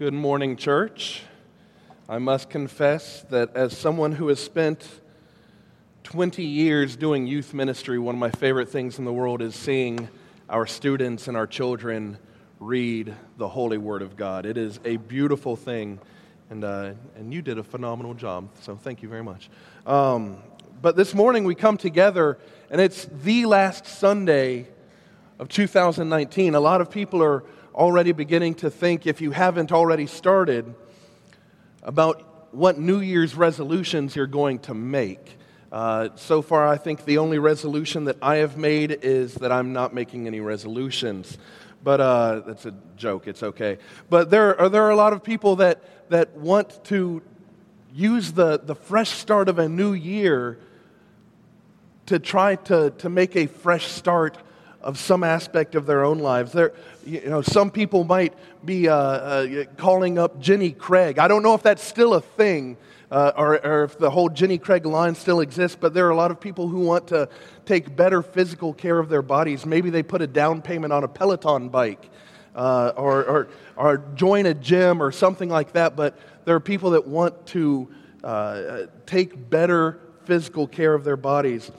Good morning, church. I must confess that as someone who has spent 20 years doing youth ministry, one of my favorite things in the world is seeing our students and our children read the Holy Word of God. It is a beautiful thing, and, uh, and you did a phenomenal job, so thank you very much. Um, but this morning we come together, and it's the last Sunday of 2019. A lot of people are already beginning to think, if you haven't already started, about what New Year's resolutions you're going to make. Uh, so far, I think the only resolution that I have made is that I'm not making any resolutions. But uh, that's a joke, it's okay. But there are, there are a lot of people that, that want to use the, the fresh start of a new year to try to, to make a fresh start of some aspect of their own lives. There, you know, some people might be uh, uh, calling up Jenny Craig. I don't know if that's still a thing uh, or, or, if the whole Jenny Craig line still exists, but there are a lot of people who want to take better physical care of their bodies. Maybe they put a down payment on a Peloton bike uh, or, or, or, join a gym or something like that, but there are people that want to uh, take better physical care of their bodies.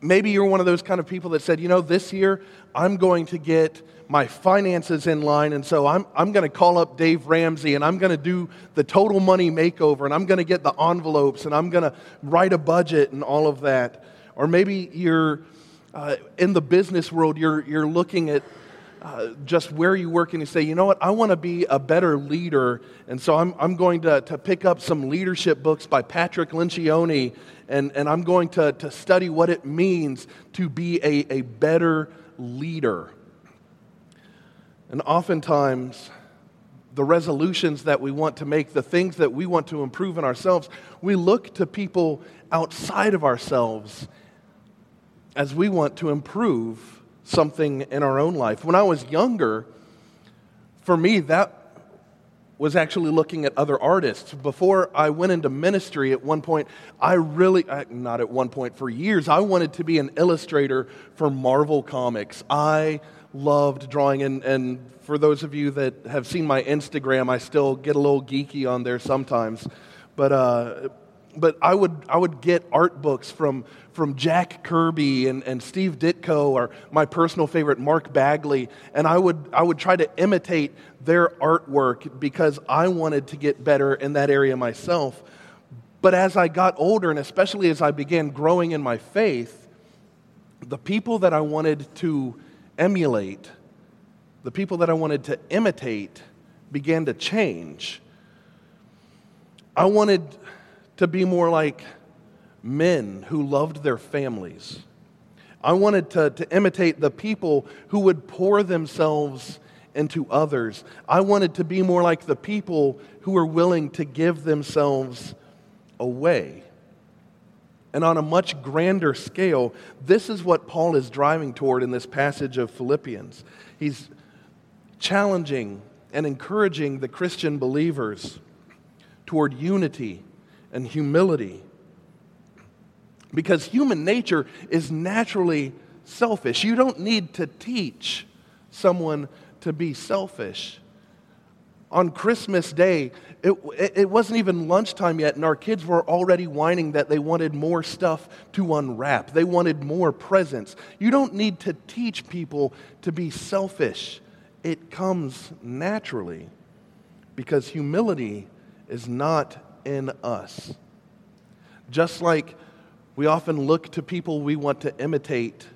Maybe you're one of those kind of people that said, you know, this year I'm going to get my finances in line, and so I'm, I'm going to call up Dave Ramsey and I'm going to do the total money makeover, and I'm going to get the envelopes, and I'm going to write a budget and all of that. Or maybe you're uh, in the business world, you're, you're looking at uh, just where you work and you say, you know what, I want to be a better leader. And so I'm, I'm going to, to pick up some leadership books by Patrick Lencioni and, and I'm going to, to study what it means to be a, a better leader. And oftentimes, the resolutions that we want to make, the things that we want to improve in ourselves, we look to people outside of ourselves as we want to improve something in our own life. When I was younger, for me, that was actually looking at other artists. Before I went into ministry, at one point, I really, not at one point, for years, I wanted to be an illustrator for Marvel Comics. I loved drawing, and, and for those of you that have seen my Instagram, I still get a little geeky on there sometimes. But, uh, but I would, I would get art books from, from Jack Kirby and, and Steve Ditko, or my personal favorite, Mark Bagley, and I would, I would try to imitate their artwork because I wanted to get better in that area myself. But as I got older, and especially as I began growing in my faith, the people that I wanted to emulate, the people that I wanted to imitate, began to change. I wanted to be more like men who loved their families. I wanted to, to imitate the people who would pour themselves into others. I wanted to be more like the people who were willing to give themselves away. And on a much grander scale, this is what Paul is driving toward in this passage of Philippians. He's challenging and encouraging the Christian believers toward unity and humility. Because human nature is naturally selfish. You don't need to teach someone to be selfish. On Christmas Day, it, it wasn't even lunchtime yet, and our kids were already whining that they wanted more stuff to unwrap. They wanted more presents. You don't need to teach people to be selfish, it comes naturally because humility is not in us. Just like we often look to people we want to imitate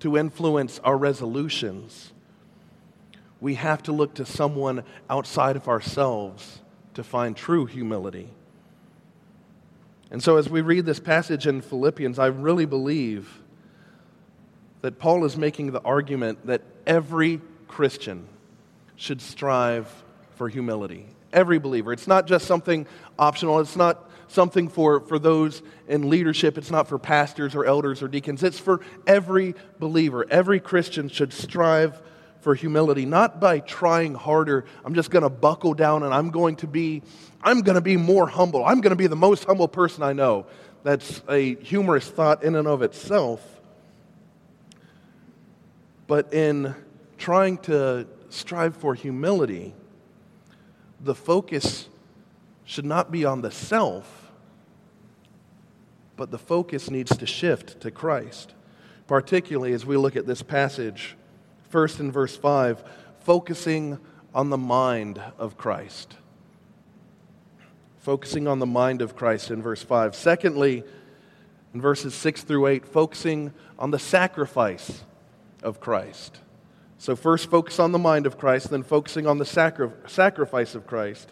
to influence our resolutions, we have to look to someone outside of ourselves to find true humility. And so, as we read this passage in Philippians, I really believe that Paul is making the argument that every Christian should strive for humility every believer. It's not just something optional, it's not something for, for those in leadership, it's not for pastors or elders or deacons. It's for every believer. Every Christian should strive for humility, not by trying harder. I'm just going to buckle down and I'm going to be I'm going to be more humble. I'm going to be the most humble person I know. That's a humorous thought in and of itself. But in trying to strive for humility, the focus should not be on the self, but the focus needs to shift to Christ. Particularly as we look at this passage, first in verse 5, focusing on the mind of Christ. Focusing on the mind of Christ in verse 5. Secondly, in verses 6 through 8, focusing on the sacrifice of Christ. So, first, focus on the mind of Christ, then, focusing on the sacri- sacrifice of Christ.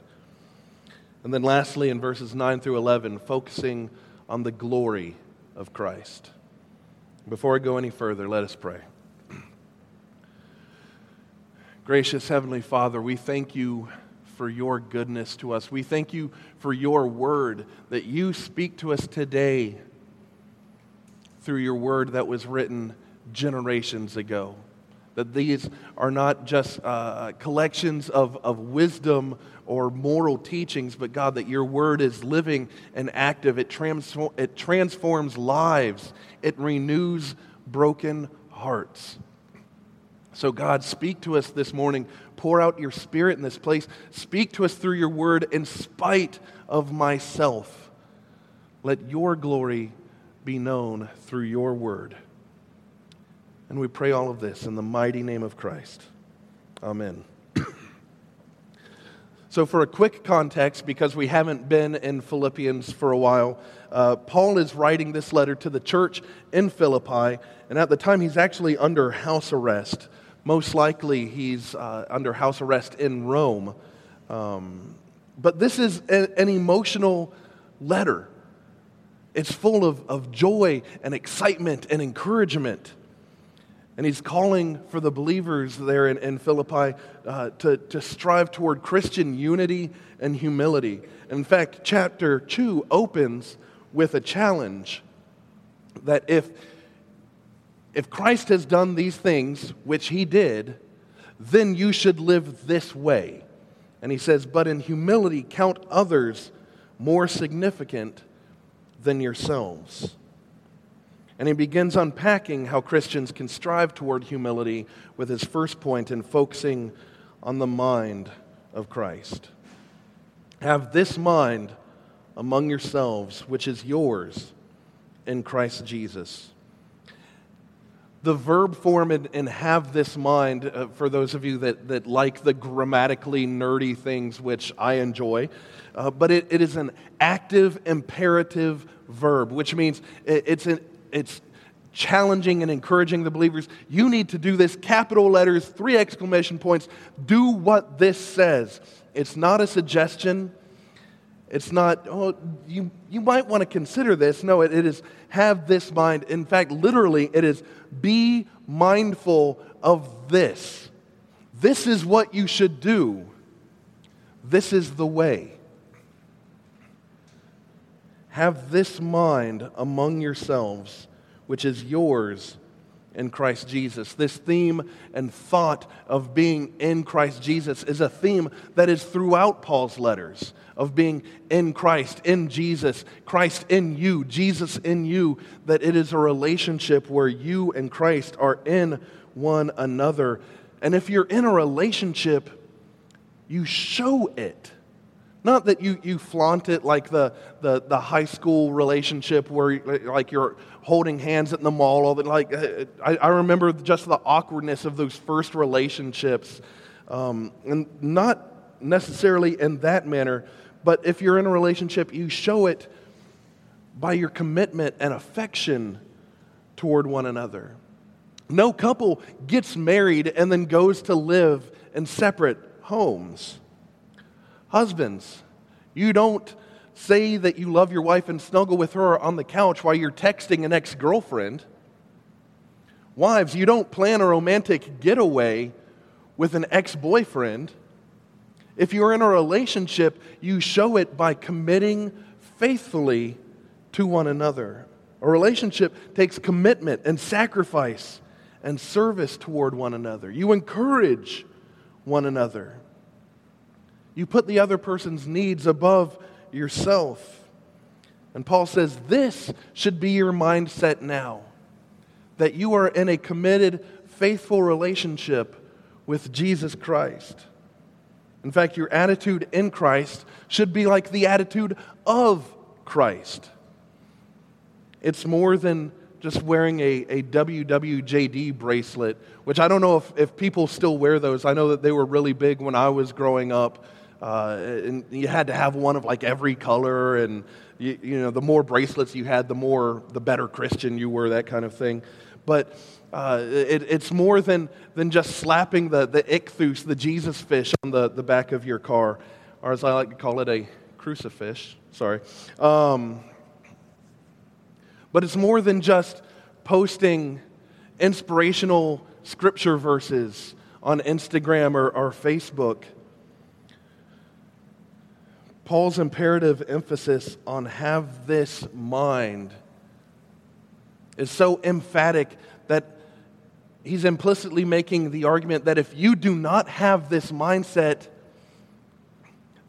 And then, lastly, in verses 9 through 11, focusing on the glory of Christ. Before I go any further, let us pray. Gracious Heavenly Father, we thank you for your goodness to us. We thank you for your word that you speak to us today through your word that was written generations ago. That these are not just uh, collections of, of wisdom or moral teachings, but God, that your word is living and active. It, transform, it transforms lives, it renews broken hearts. So, God, speak to us this morning. Pour out your spirit in this place. Speak to us through your word in spite of myself. Let your glory be known through your word. And we pray all of this in the mighty name of Christ. Amen. so, for a quick context, because we haven't been in Philippians for a while, uh, Paul is writing this letter to the church in Philippi, and at the time he's actually under house arrest. Most likely, he's uh, under house arrest in Rome. Um, but this is a, an emotional letter. It's full of, of joy and excitement and encouragement. And he's calling for the believers there in, in Philippi uh, to, to strive toward Christian unity and humility. In fact, chapter 2 opens with a challenge that if, if Christ has done these things, which he did, then you should live this way. And he says, But in humility, count others more significant than yourselves. And he begins unpacking how Christians can strive toward humility with his first point in focusing on the mind of Christ. Have this mind among yourselves, which is yours in Christ Jesus. The verb form in, in have this mind, uh, for those of you that, that like the grammatically nerdy things, which I enjoy, uh, but it, it is an active imperative verb, which means it, it's, an, it's challenging and encouraging the believers. You need to do this, capital letters, three exclamation points. Do what this says. It's not a suggestion. It's not, oh, you, you might want to consider this. No, it, it is have this mind. In fact, literally, it is be mindful of this. This is what you should do. This is the way. Have this mind among yourselves, which is yours in Christ Jesus. This theme and thought of being in Christ Jesus is a theme that is throughout Paul's letters of being in Christ, in Jesus, Christ in you, Jesus in you, that it is a relationship where you and Christ are in one another. And if you're in a relationship, you show it. Not that you, you flaunt it like the, the, the high school relationship where like you're holding hands at the mall. All that, like, I, I remember just the awkwardness of those first relationships. Um, and not necessarily in that manner, but if you're in a relationship, you show it by your commitment and affection toward one another. No couple gets married and then goes to live in separate homes. Husbands, you don't say that you love your wife and snuggle with her on the couch while you're texting an ex girlfriend. Wives, you don't plan a romantic getaway with an ex boyfriend. If you're in a relationship, you show it by committing faithfully to one another. A relationship takes commitment and sacrifice and service toward one another. You encourage one another. You put the other person's needs above yourself. And Paul says this should be your mindset now that you are in a committed, faithful relationship with Jesus Christ. In fact, your attitude in Christ should be like the attitude of Christ. It's more than just wearing a, a WWJD bracelet, which I don't know if, if people still wear those. I know that they were really big when I was growing up. Uh, and you had to have one of like every color, and you, you, know, the more bracelets you had, the more, the better Christian you were, that kind of thing. But uh, it, it's more than, than just slapping the, the ichthus, the Jesus fish, on the, the back of your car, or as I like to call it, a crucifix. Sorry. Um, but it's more than just posting inspirational scripture verses on Instagram or, or Facebook. Paul's imperative emphasis on have this mind is so emphatic that he's implicitly making the argument that if you do not have this mindset,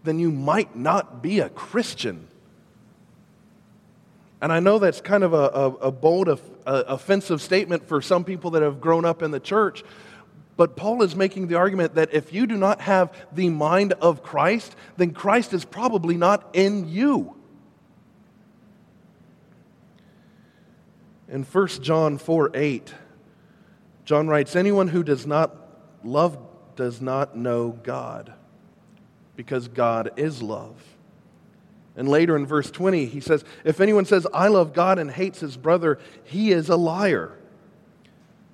then you might not be a Christian. And I know that's kind of a, a, a bold, a, uh, offensive statement for some people that have grown up in the church. But Paul is making the argument that if you do not have the mind of Christ, then Christ is probably not in you. In 1 John 4 8, John writes, Anyone who does not love does not know God, because God is love. And later in verse 20, he says, If anyone says, I love God and hates his brother, he is a liar.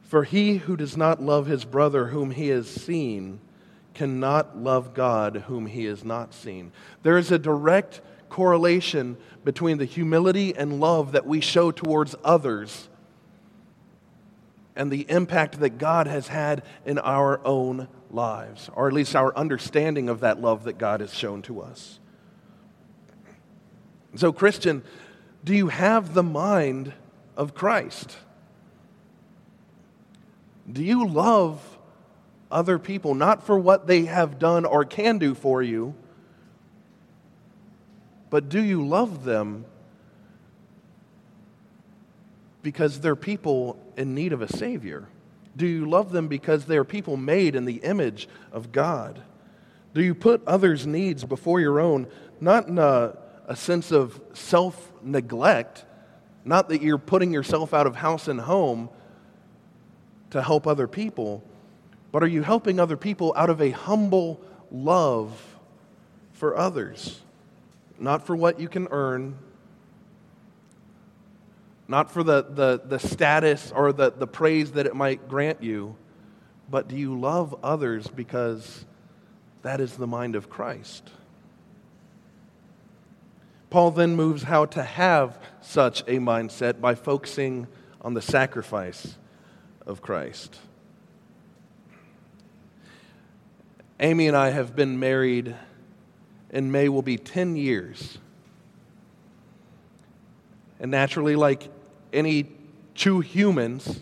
For he who does not love his brother whom he has seen cannot love God whom he has not seen. There is a direct correlation between the humility and love that we show towards others and the impact that God has had in our own lives, or at least our understanding of that love that God has shown to us. So, Christian, do you have the mind of Christ? Do you love other people not for what they have done or can do for you, but do you love them because they're people in need of a Savior? Do you love them because they're people made in the image of God? Do you put others' needs before your own, not in a a sense of self neglect, not that you're putting yourself out of house and home to help other people, but are you helping other people out of a humble love for others? Not for what you can earn, not for the, the, the status or the, the praise that it might grant you, but do you love others because that is the mind of Christ? Paul then moves how to have such a mindset by focusing on the sacrifice of Christ. Amy and I have been married in May will be 10 years. And naturally, like any two humans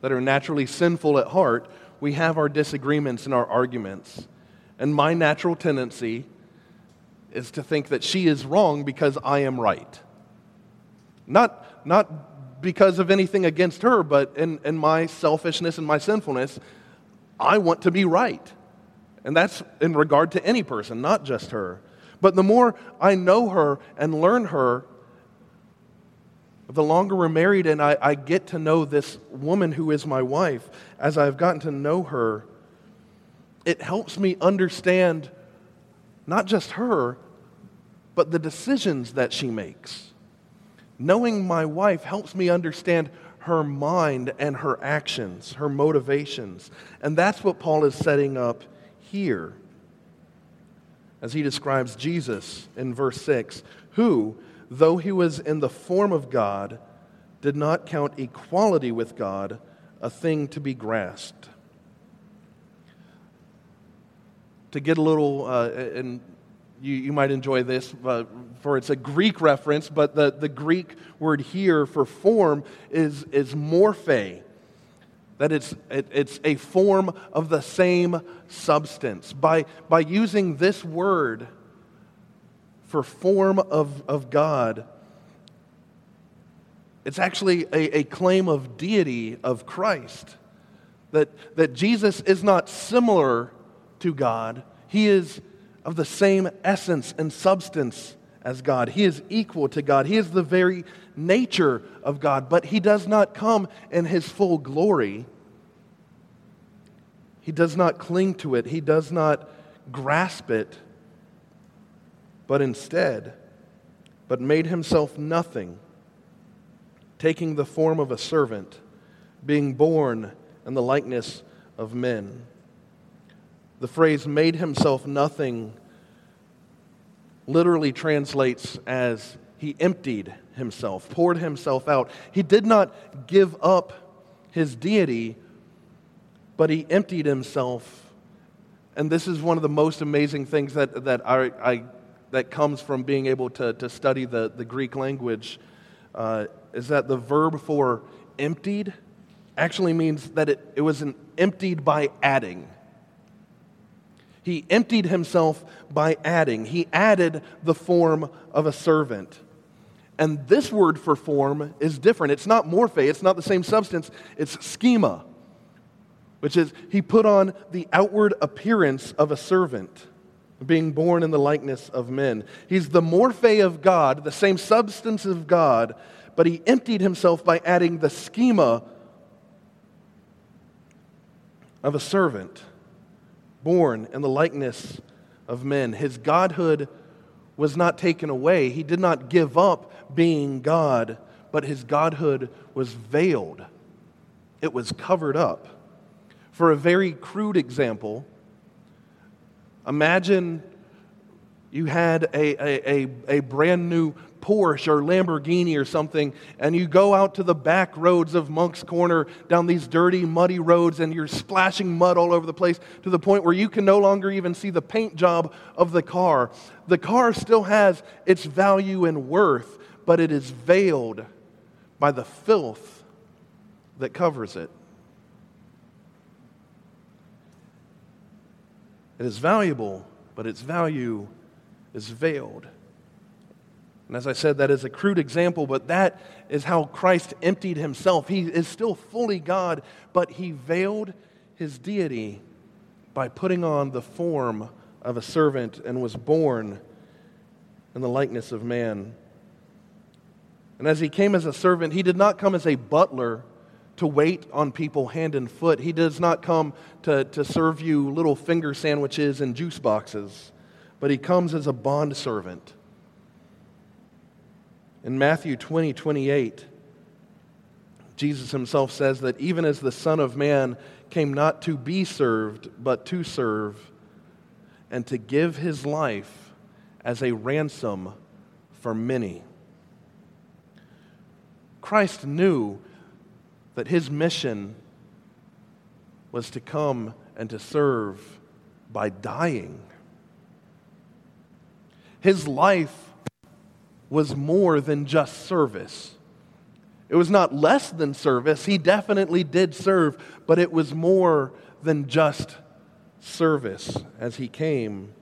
that are naturally sinful at heart, we have our disagreements and our arguments. And my natural tendency is to think that she is wrong because I am right. Not, not because of anything against her, but in, in my selfishness and my sinfulness, I want to be right. And that's in regard to any person, not just her. But the more I know her and learn her, the longer we're married and I, I get to know this woman who is my wife, as I've gotten to know her, it helps me understand not just her, but the decisions that she makes. Knowing my wife helps me understand her mind and her actions, her motivations. And that's what Paul is setting up here as he describes Jesus in verse 6, who, though he was in the form of God, did not count equality with God a thing to be grasped. To get a little, uh, and you, you might enjoy this, uh, for it's a Greek reference, but the, the Greek word here for form is, is morphe. That it's, it, it's a form of the same substance. By, by using this word for form of, of God, it's actually a, a claim of deity of Christ that, that Jesus is not similar to God, he is of the same essence and substance as God. He is equal to God. He is the very nature of God, but he does not come in his full glory. He does not cling to it, he does not grasp it, but instead, but made himself nothing, taking the form of a servant, being born in the likeness of men. The phrase made himself nothing literally translates as he emptied himself, poured himself out. He did not give up his deity, but he emptied himself. And this is one of the most amazing things that, that, I, I that comes from being able to, to study the, the Greek language uh, is that the verb for emptied actually means that it, it was an emptied by adding. He emptied himself by adding. He added the form of a servant. And this word for form is different. It's not morphe, it's not the same substance, it's schema, which is he put on the outward appearance of a servant, being born in the likeness of men. He's the morphe of God, the same substance of God, but he emptied himself by adding the schema of a servant, born in the likeness of men. His godhood was not taken away. He did not give up being God, but his godhood was veiled, it was covered up. For a very crude example, imagine you had a, a, a, a brand new Porsche or Lamborghini or something, and you go out to the back roads of Moncks Corner down these dirty, muddy roads, and you're splashing mud all over the place to the point where you can no longer even see the paint job of the car. The car still has its value and worth, but it is veiled by the filth that covers it. It is valuable, but its value is veiled. And as I said, that is a crude example, but that is how Christ emptied himself. He is still fully God, but he veiled his deity by putting on the form of a servant and was born in the likeness of man. And as he came as a servant, he did not come as a butler to wait on people hand and foot. He does not come to, to serve you little finger sandwiches and juice boxes, but he comes as a bond servant. In Matthew 20, 28, Jesus himself says that even as the Son of Man came not to be served, but to serve, and to give his life as a ransom for many. Christ knew that his mission was to come and to serve by dying. His life was more than just service. It was not less than service. He definitely did serve, but it was more than just service as he came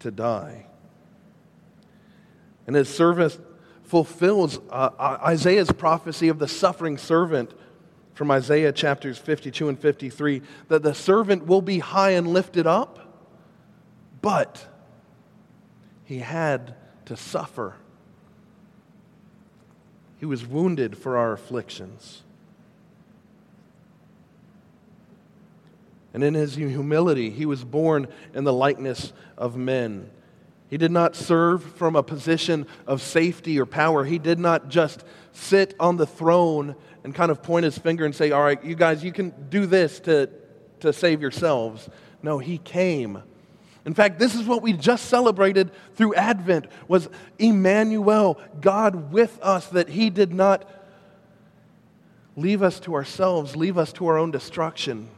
to die. And his service fulfills uh, uh, Isaiah's prophecy of the suffering servant from Isaiah chapters 52 and 53 that the servant will be high and lifted up, but he had to suffer. He was wounded for our afflictions. And in his humility, he was born in the likeness of men. He did not serve from a position of safety or power. He did not just sit on the throne and kind of point his finger and say, All right, you guys, you can do this to, to save yourselves. No, he came. In fact, this is what we just celebrated through Advent was Emmanuel, God with us, that he did not leave us to ourselves, leave us to our own destruction.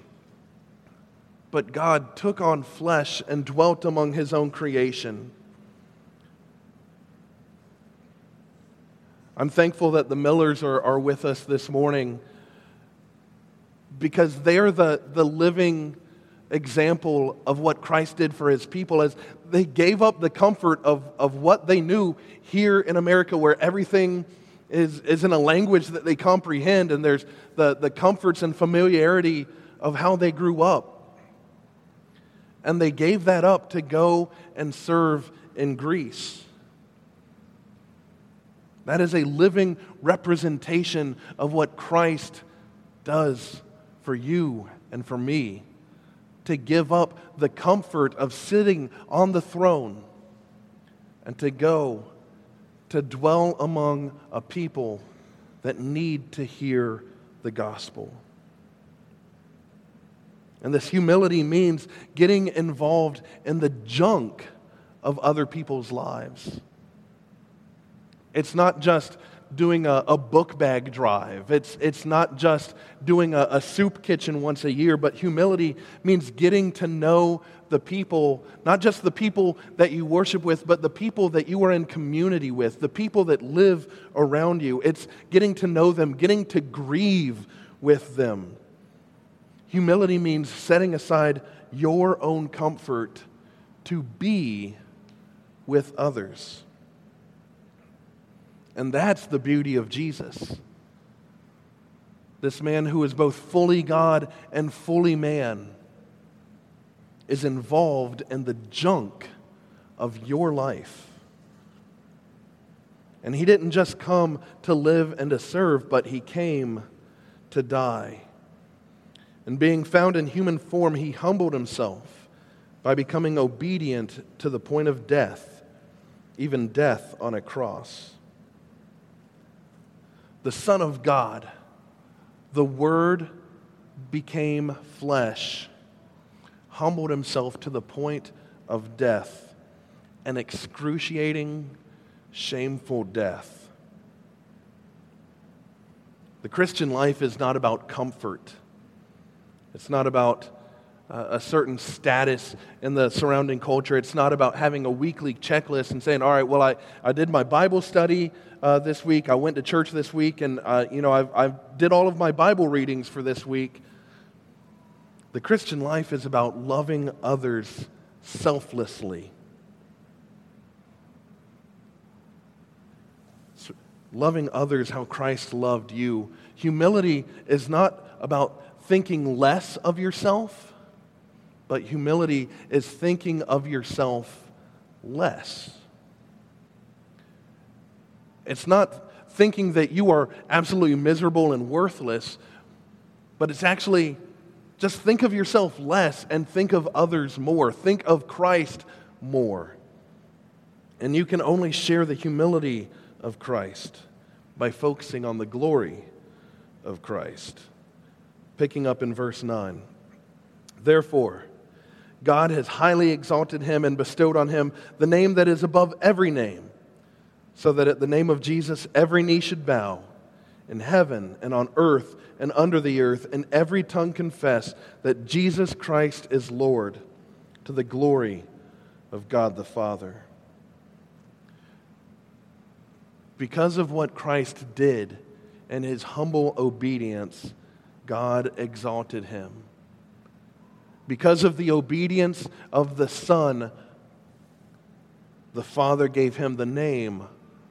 But God took on flesh and dwelt among his own creation. I'm thankful that the Millers are, are with us this morning because they're the, the living example of what Christ did for his people as they gave up the comfort of, of what they knew here in America, where everything is, is in a language that they comprehend, and there's the, the comforts and familiarity of how they grew up. And they gave that up to go and serve in Greece. That is a living representation of what Christ does for you and for me. To give up the comfort of sitting on the throne and to go to dwell among a people that need to hear the gospel. And this humility means getting involved in the junk of other people's lives. It's not just doing a, a book bag drive. It's, it's not just doing a, a soup kitchen once a year, but humility means getting to know the people, not just the people that you worship with, but the people that you are in community with, the people that live around you. It's getting to know them, getting to grieve with them. Humility means setting aside your own comfort to be with others. And that's the beauty of Jesus. This man who is both fully God and fully man is involved in the junk of your life. And he didn't just come to live and to serve, but he came to die. And being found in human form, he humbled himself by becoming obedient to the point of death, even death on a cross the Son of God, the Word became flesh, humbled himself to the point of death, an excruciating, shameful death. The Christian life is not about comfort. It's not about a certain status in the surrounding culture. It's not about having a weekly checklist and saying, all right, well, I, I did my Bible study uh, this week. I went to church this week, and uh, you know, I've, I've did all of my Bible readings for this week. The Christian life is about loving others selflessly. Loving others how Christ loved you. Humility is not about thinking less of yourself, but humility is thinking of yourself less. It's not thinking that you are absolutely miserable and worthless, but it's actually just think of yourself less and think of others more. Think of Christ more. And you can only share the humility of Christ by focusing on the glory of Christ. Picking up in verse 9. Therefore, God has highly exalted him and bestowed on him the name that is above every name so that at the name of Jesus every knee should bow in heaven and on earth and under the earth, and every tongue confess that Jesus Christ is Lord to the glory of God the Father. Because of what Christ did and his humble obedience, God exalted him. Because of the obedience of the Son, the Father gave him the name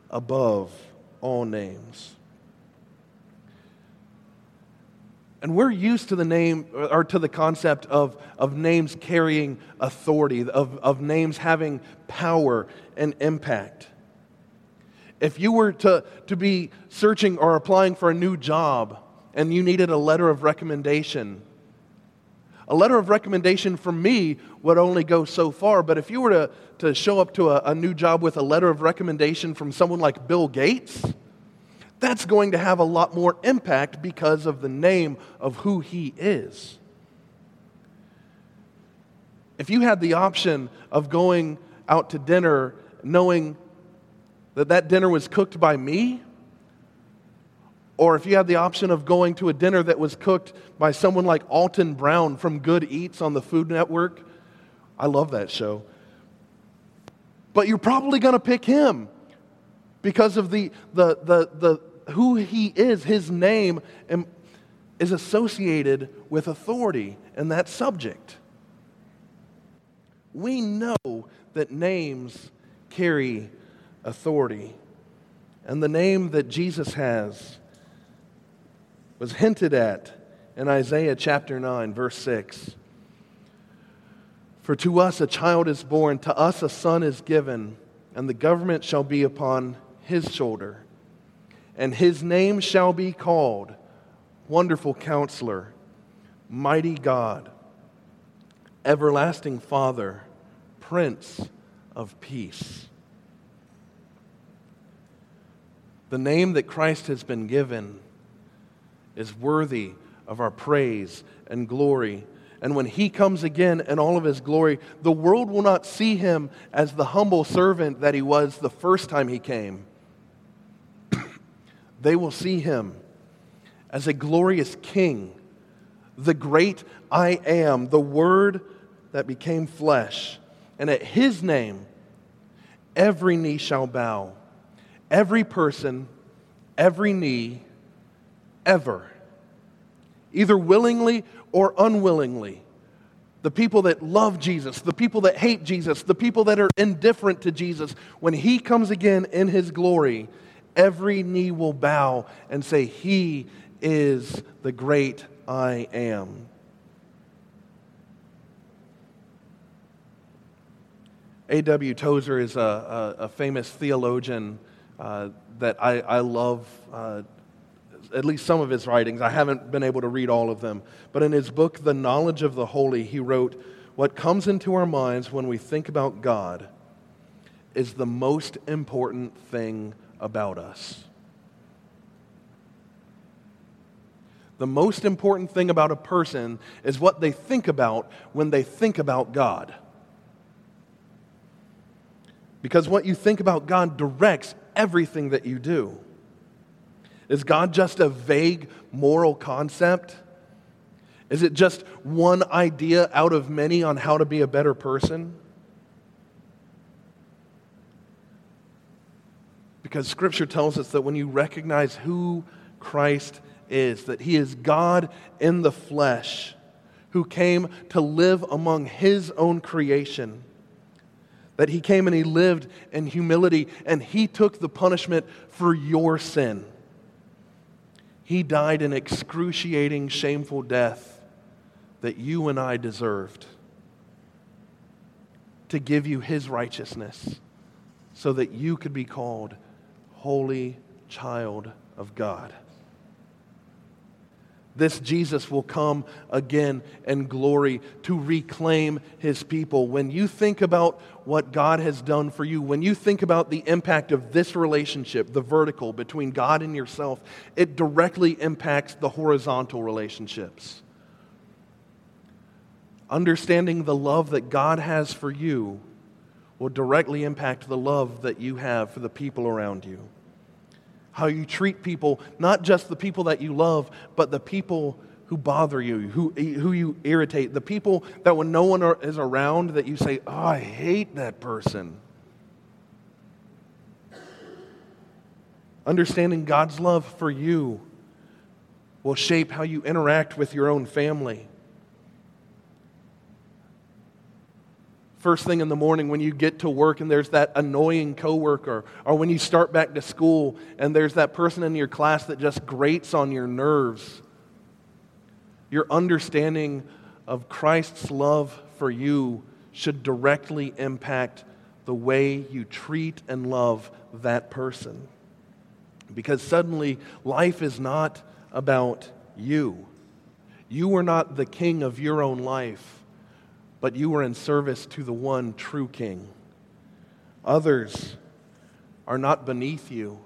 above all names. And we're used to the name or to the concept of, of names carrying authority, of, of names having power and impact. If you were to, to be searching or applying for a new job and you needed a letter of recommendation, a letter of recommendation from me would only go so far, but if you were to, to show up to a, a new job with a letter of recommendation from someone like Bill Gates, that's going to have a lot more impact because of the name of who he is. If you had the option of going out to dinner knowing that that dinner was cooked by me, or if you had the option of going to a dinner that was cooked by someone like Alton Brown from Good Eats on the Food Network, I love that show. But you're probably going to pick him because of the, the, the, the, who he is, his name is associated with authority and that subject. We know that names carry authority. And the name that Jesus has was hinted at in Isaiah chapter 9, verse 6. For to us a child is born, to us a son is given, and the government shall be upon his shoulder. And his name shall be called Wonderful Counselor, Mighty God, Everlasting Father, Prince of Peace. The name that Christ has been given is worthy of our praise and glory. And when he comes again in all of his glory, the world will not see him as the humble servant that he was the first time he came. they will see him as a glorious king, the great I am, the word that became flesh. And at his name, every knee shall bow, every person, every knee, ever either willingly or unwillingly. The people that love Jesus, the people that hate Jesus, the people that are indifferent to Jesus, when he comes again in his glory, every knee will bow and say, He is the great I am. A.W. Tozer is a, a, a famous theologian uh, that I, I love. Uh, at least some of his writings. I haven't been able to read all of them. But in his book, The Knowledge of the Holy, he wrote, What comes into our minds when we think about God is the most important thing about us. The most important thing about a person is what they think about when they think about God. Because what you think about God directs everything that you do. Is God just a vague moral concept? Is it just one idea out of many on how to be a better person? Because Scripture tells us that when you recognize who Christ is, that He is God in the flesh, who came to live among His own creation, that He came and He lived in humility and He took the punishment for your sin. He died an excruciating, shameful death that you and I deserved to give you his righteousness so that you could be called holy child of God. This Jesus will come again in glory to reclaim his people. When you think about what God has done for you, when you think about the impact of this relationship, the vertical between God and yourself, it directly impacts the horizontal relationships. Understanding the love that God has for you will directly impact the love that you have for the people around you how you treat people, not just the people that you love, but the people who bother you, who, who you irritate, the people that when no one is around that you say, oh, I hate that person. Understanding God's love for you will shape how you interact with your own family. First thing in the morning when you get to work and there's that annoying coworker, or when you start back to school and there's that person in your class that just grates on your nerves. Your understanding of Christ's love for you should directly impact the way you treat and love that person. Because suddenly, life is not about you. You are not the king of your own life but you are in service to the one true King. Others are not beneath you,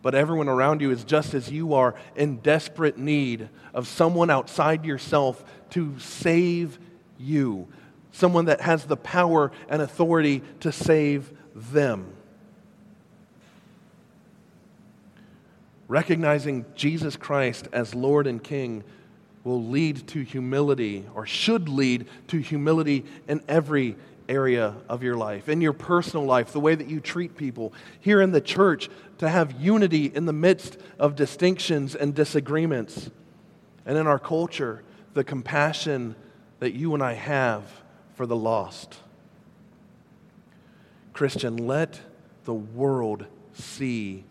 but everyone around you is just as you are in desperate need of someone outside yourself to save you, someone that has the power and authority to save them. Recognizing Jesus Christ as Lord and King will lead to humility or should lead to humility in every area of your life, in your personal life, the way that you treat people, here in the church, to have unity in the midst of distinctions and disagreements, and in our culture, the compassion that you and I have for the lost. Christian, let the world see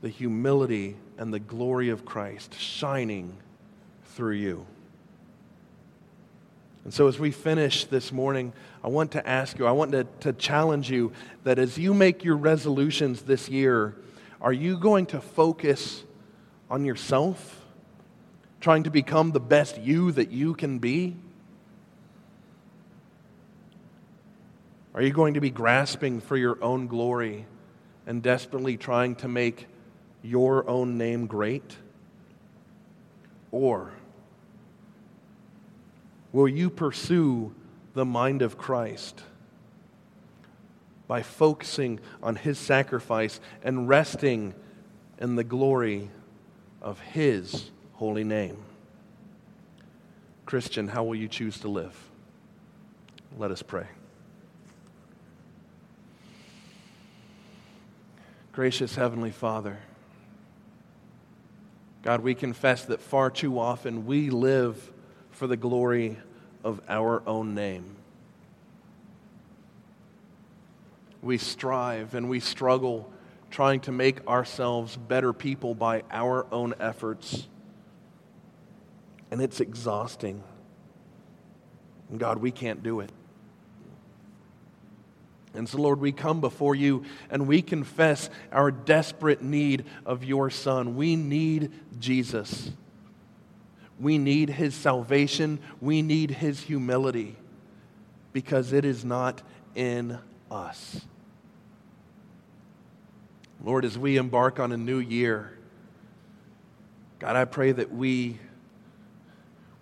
the humility and the glory of Christ shining through you. And so, as we finish this morning, I want to ask you, I want to, to challenge you that as you make your resolutions this year, are you going to focus on yourself, trying to become the best you that you can be? Are you going to be grasping for your own glory and desperately trying to make your own name great? Or will you pursue the mind of Christ by focusing on his sacrifice and resting in the glory of his holy name? Christian, how will you choose to live? Let us pray. Gracious Heavenly Father, God, we confess that far too often we live for the glory of our own name. We strive and we struggle trying to make ourselves better people by our own efforts. And it's exhausting. And God, we can't do it. And so, Lord, we come before you and we confess our desperate need of your Son. We need Jesus. We need his salvation. We need his humility because it is not in us. Lord, as we embark on a new year, God, I pray that we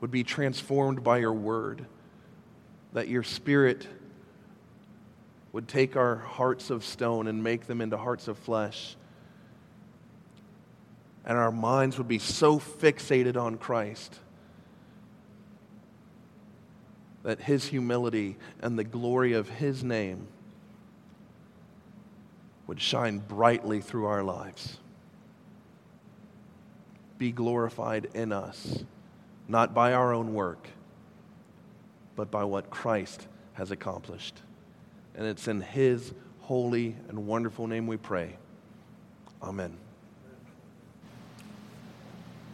would be transformed by your word, that your spirit would take our hearts of stone and make them into hearts of flesh. And our minds would be so fixated on Christ that his humility and the glory of his name would shine brightly through our lives. Be glorified in us, not by our own work, but by what Christ has accomplished. And it's in His holy and wonderful name we pray. Amen.